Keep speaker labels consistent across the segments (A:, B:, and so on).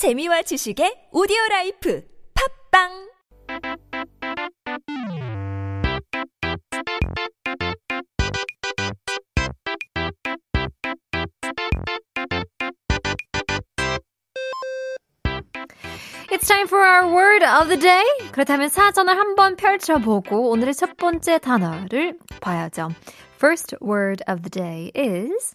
A: 재미와 지식의 오디오 라이프 팝빵
B: It's time for our word of the day. 그렇다면 사전을 한번 펼쳐보고 오늘의 첫 번째 단어를 봐야죠. First word of the day is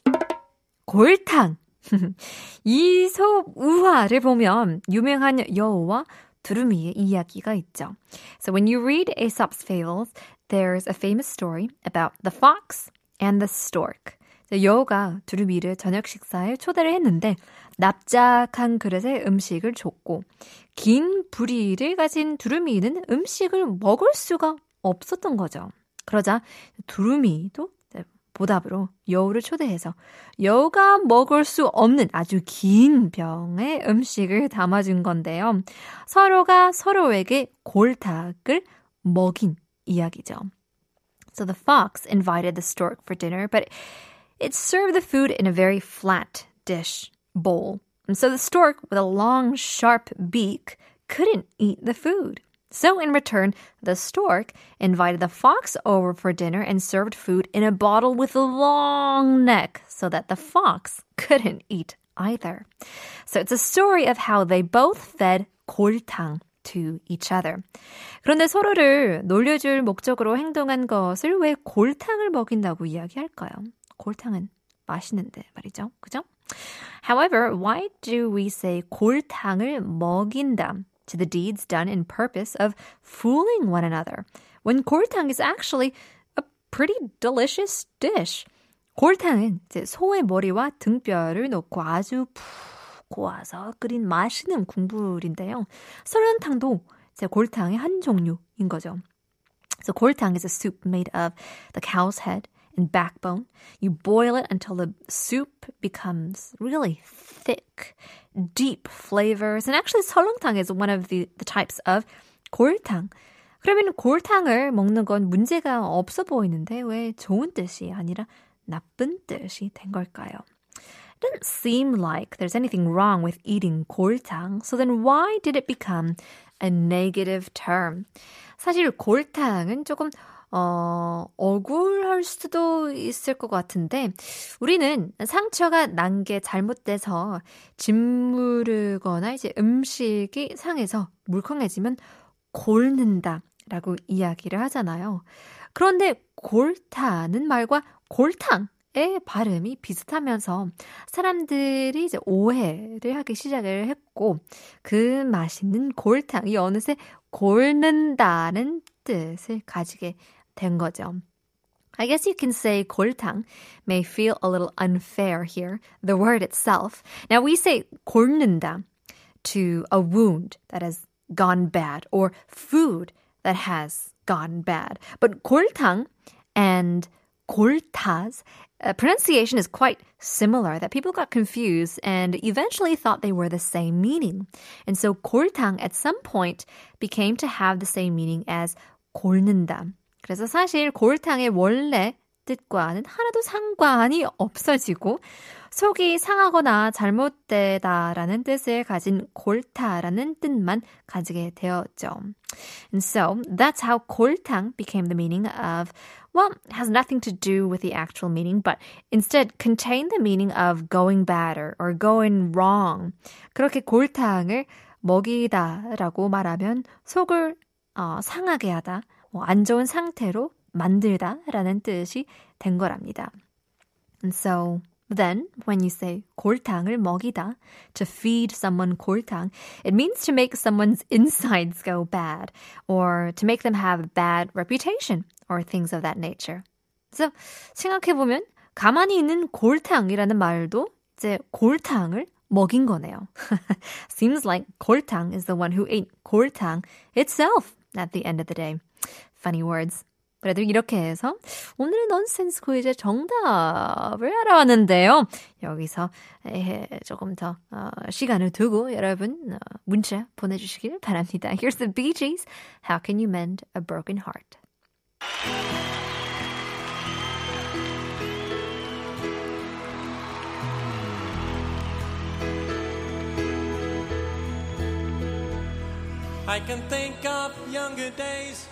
B: 골탕. 이 소우화를 보면 유명한 여우와 두루미의 이야기가 있죠. So when you read Aesop's Fables, there's a famous story about the fox and the stork. 여우가 두루미를 저녁 식사에 초대를 했는데 납작한 그릇에 음식을 줬고 긴 부리를 가진 두루미는 음식을 먹을 수가 없었던 거죠. 그러자 두루미도 보답으로 여우를 초대해서 여우가 먹을 수 없는 아주 긴 병에 음식을 담아준 건데요. 서로가 서로에게 골닭을 먹인 이야기죠. So the fox invited the stork for dinner, but it served the food in a very flat dish bowl. And so the stork with a long, sharp beak couldn't eat the food. So in return, the stork invited the fox over for dinner and served food in a bottle with a long neck so that the fox couldn't eat either. So it's a story of how they both fed 골탕 to each other. 그런데 서로를 놀려줄 목적으로 행동한 것을 왜 골탕을 먹인다고 이야기할까요? 골탕은 맛있는데 말이죠. 그죠? However, why do we say 골탕을 먹인다 to the deeds done in purpose of fooling one another when 골탕 is actually a pretty delicious dish? 골탕은 소의 머리와 등뼈를 넣고 아주 푹 고아서 끓인 맛있는 국물인데요. 설렁탕도 골탕의 한 종류인 거죠. So 골탕 is a soup made of the cow's head and backbone. You boil it until the soup becomes really thick, deep flavors. And actually, 설렁탕 is one of the, the types of 골탕. 그러면 골탕을 먹는 건 문제가 없어 보이는데 왜 좋은 뜻이 아니라 나쁜 뜻이 된 걸까요? It doesn't seem like there's anything wrong with eating 골탕. So then why did it become a negative term? 사실 골탕은 조금 어, 억울할 수도 있을 것 같은데, 우리는 상처가 난 게 잘못돼서 짓무르거나 이제 음식이 상해서 물컹해지면 골는다 라고 이야기를 하잖아요. 그런데 골타는 말과 골탕 의 발음이 비슷하면서 사람들이 이제 오해를 하기 시작을 했고 그 맛있는 골탕이 어느새 골는다는 뜻을 가지게 된 거죠. I guess you can say 골탕 may feel a little unfair here, the word itself. Now we say 골는다 to a wound that has gone bad or food that has gone bad. But 골탕 and 골타's uh, pronunciation is quite similar that people got confused and eventually thought they were the same meaning. And so 골탕 at some point became to have the same meaning as 골는다. 그래서 사실 골탕의 원래 뜻과는 하나도 상관이 없어지고 속이 상하거나 잘못되다라는 뜻을 가진 골타라는 뜻만 가지게 되었죠. And so that's how 골탕 became the meaning of well, has nothing to do with the actual meaning, but instead contain the meaning of going bad or, or going wrong. 그렇게 골탕을 먹이다라고 말하면 속을 어, 상하게 하다, 안 좋은 상태로 만들다라는 뜻이 된 거랍니다. And so then when you say 골탕을 먹이다, to feed someone 골탕, it means to make someone's insides go bad or to make them have a bad reputation or things of that nature. 그래서 생각해보면 가만히 있는 골탕이라는 말도 이제 골탕을 먹인 거네요. Seems like 골탕 is the one who ate 골탕 itself At the end of the day. Funny words. 그래도 이렇게 해서 오늘의 넌센스 퀴즈 정답을 알아왔는데요. 여기서 조금 더 어, 시간을 두고 여러분 어, 문자 보내주시길 바랍니다. Here's the Bee Gees. How can you mend a broken heart?
C: I can think of younger days.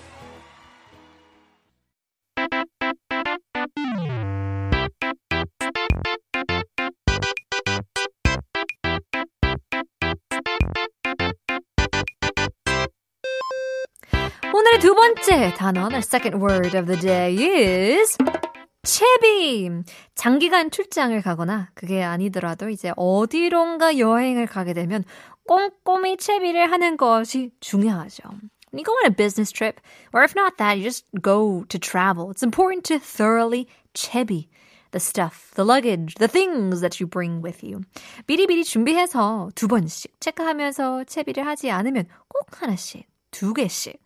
B: 오늘의 두 번째 단어, the second word of the day is 채비. 장기간 출장을 가거나 그게 아니더라도 이제 어디론가 여행을 가게 되면 꼼꼼히 채비를 하는 것이 중요하죠. When you go on a business trip, or if not that, you just go to travel. It's important to thoroughly 채비 the stuff, the luggage, the things that you bring with you. 미리미리 준비해서 두 번씩 체크하면서 채비를 하지 않으면 꼭 하나씩 두 개씩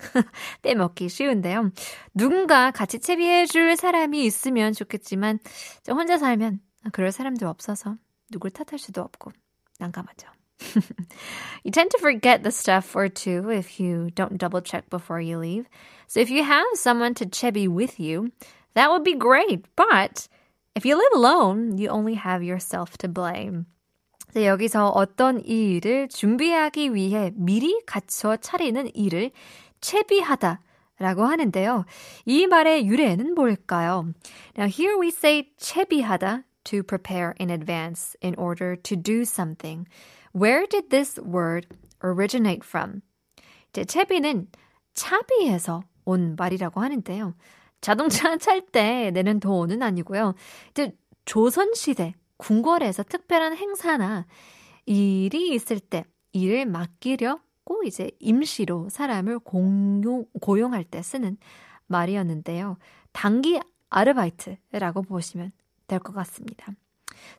B: 빼먹기 쉬운데요. 누군가 같이 채비해 줄 사람이 있으면 좋겠지만 혼자 살면 그럴 사람도 없어서 누굴 탓할 수도 없고 난감하죠. you tend to forget the stuff or two if you don't double check before you leave. So if you have someone to chebi with you, that would be great. But if you live alone, you only have yourself to blame. 여기서 어떤 일을 준비하기 위해 미리 갖춰 차리는 일을 채비하다 라고 하는데요. 이 말의 유래는 뭘까요? Now here we say 채비하다 to prepare in advance in order to do something. Where did this word originate from? 이제 채비는 차비에서 온 말이라고 하는데요. 자동차 찰 때 내는 돈은 아니고요. 이제 조선시대 궁궐에서 특별한 행사나 일이 있을 때 일을 맡기려고 이제 임시로 사람을 공용, 고용할 때 쓰는 말이었는데요. 단기 아르바이트라고 보시면 될 것 같습니다.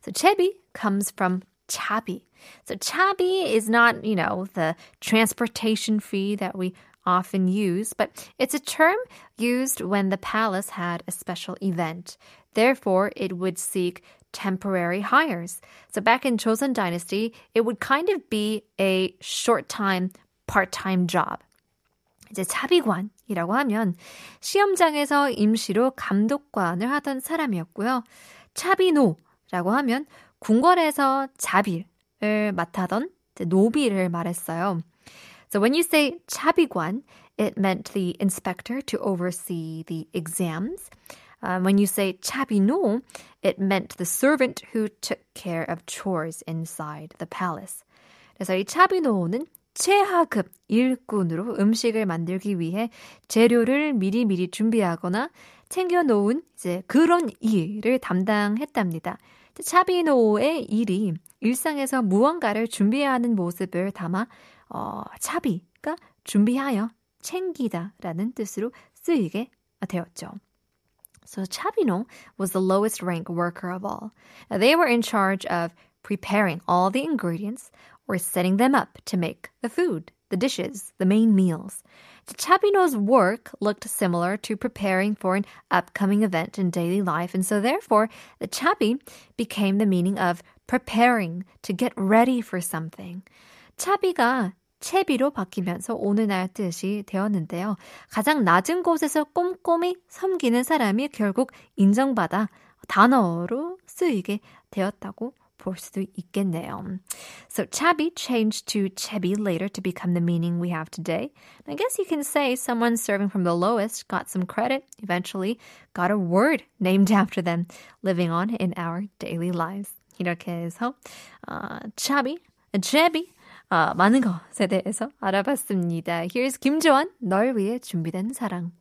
B: So 채비 comes from 차비. So 차비 is not, you know, the transportation fee that we often use, but it's a term used when the palace had a special event. Therefore, it would seek temporary hires. So back in Joseon Dynasty, it would kind of be a short time, part time job. 이제 차비관이라고 하면 시험장에서 임시로 감독관을 하던 사람이었고요. 차비노라고 하면 궁궐에서 자비를 맡아던 노비를 말했어요. So when you say 차비관, it meant the inspector to oversee the exams. Um, when you say 차비노, it meant the servant who took care of chores inside the palace. 그래서 이 차비노는 최하급 일꾼으로 음식을 만들기 위해 재료를 미리미리 준비하거나 챙겨놓은 이제 그런 일을 담당했답니다. 차비노의 일이 일상에서 무언가를 준비하는 모습을 담아 어, 차비가 준비하여 챙기다라는 뜻으로 쓰이게 되었죠. So Chabino was the lowest rank worker of all. They were in charge of preparing all the ingredients or setting them up to make the food, the dishes, the main meals. Chabino's work looked similar to preparing for an upcoming event in daily life, and so therefore the chabi became the meaning of preparing to get ready for something. 차비가 채비로 바뀌면서 오늘날 뜻이 되었는데요. 가장 낮은 곳에서 꼼꼼히 섬기는 사람이 결국 인정받아 단어로 쓰이게 되었다고 볼 수도 있겠네요. So chabi changed to chebi later to become the meaning we have today. I guess you can say someone serving from the lowest got some credit, eventually got a word named after them, living on in our daily lives. 이렇게 해서 어, chabi, chebi 아, 많은 것에 대해서 알아봤습니다. Here's 김조한, 널 위해 준비된 사랑.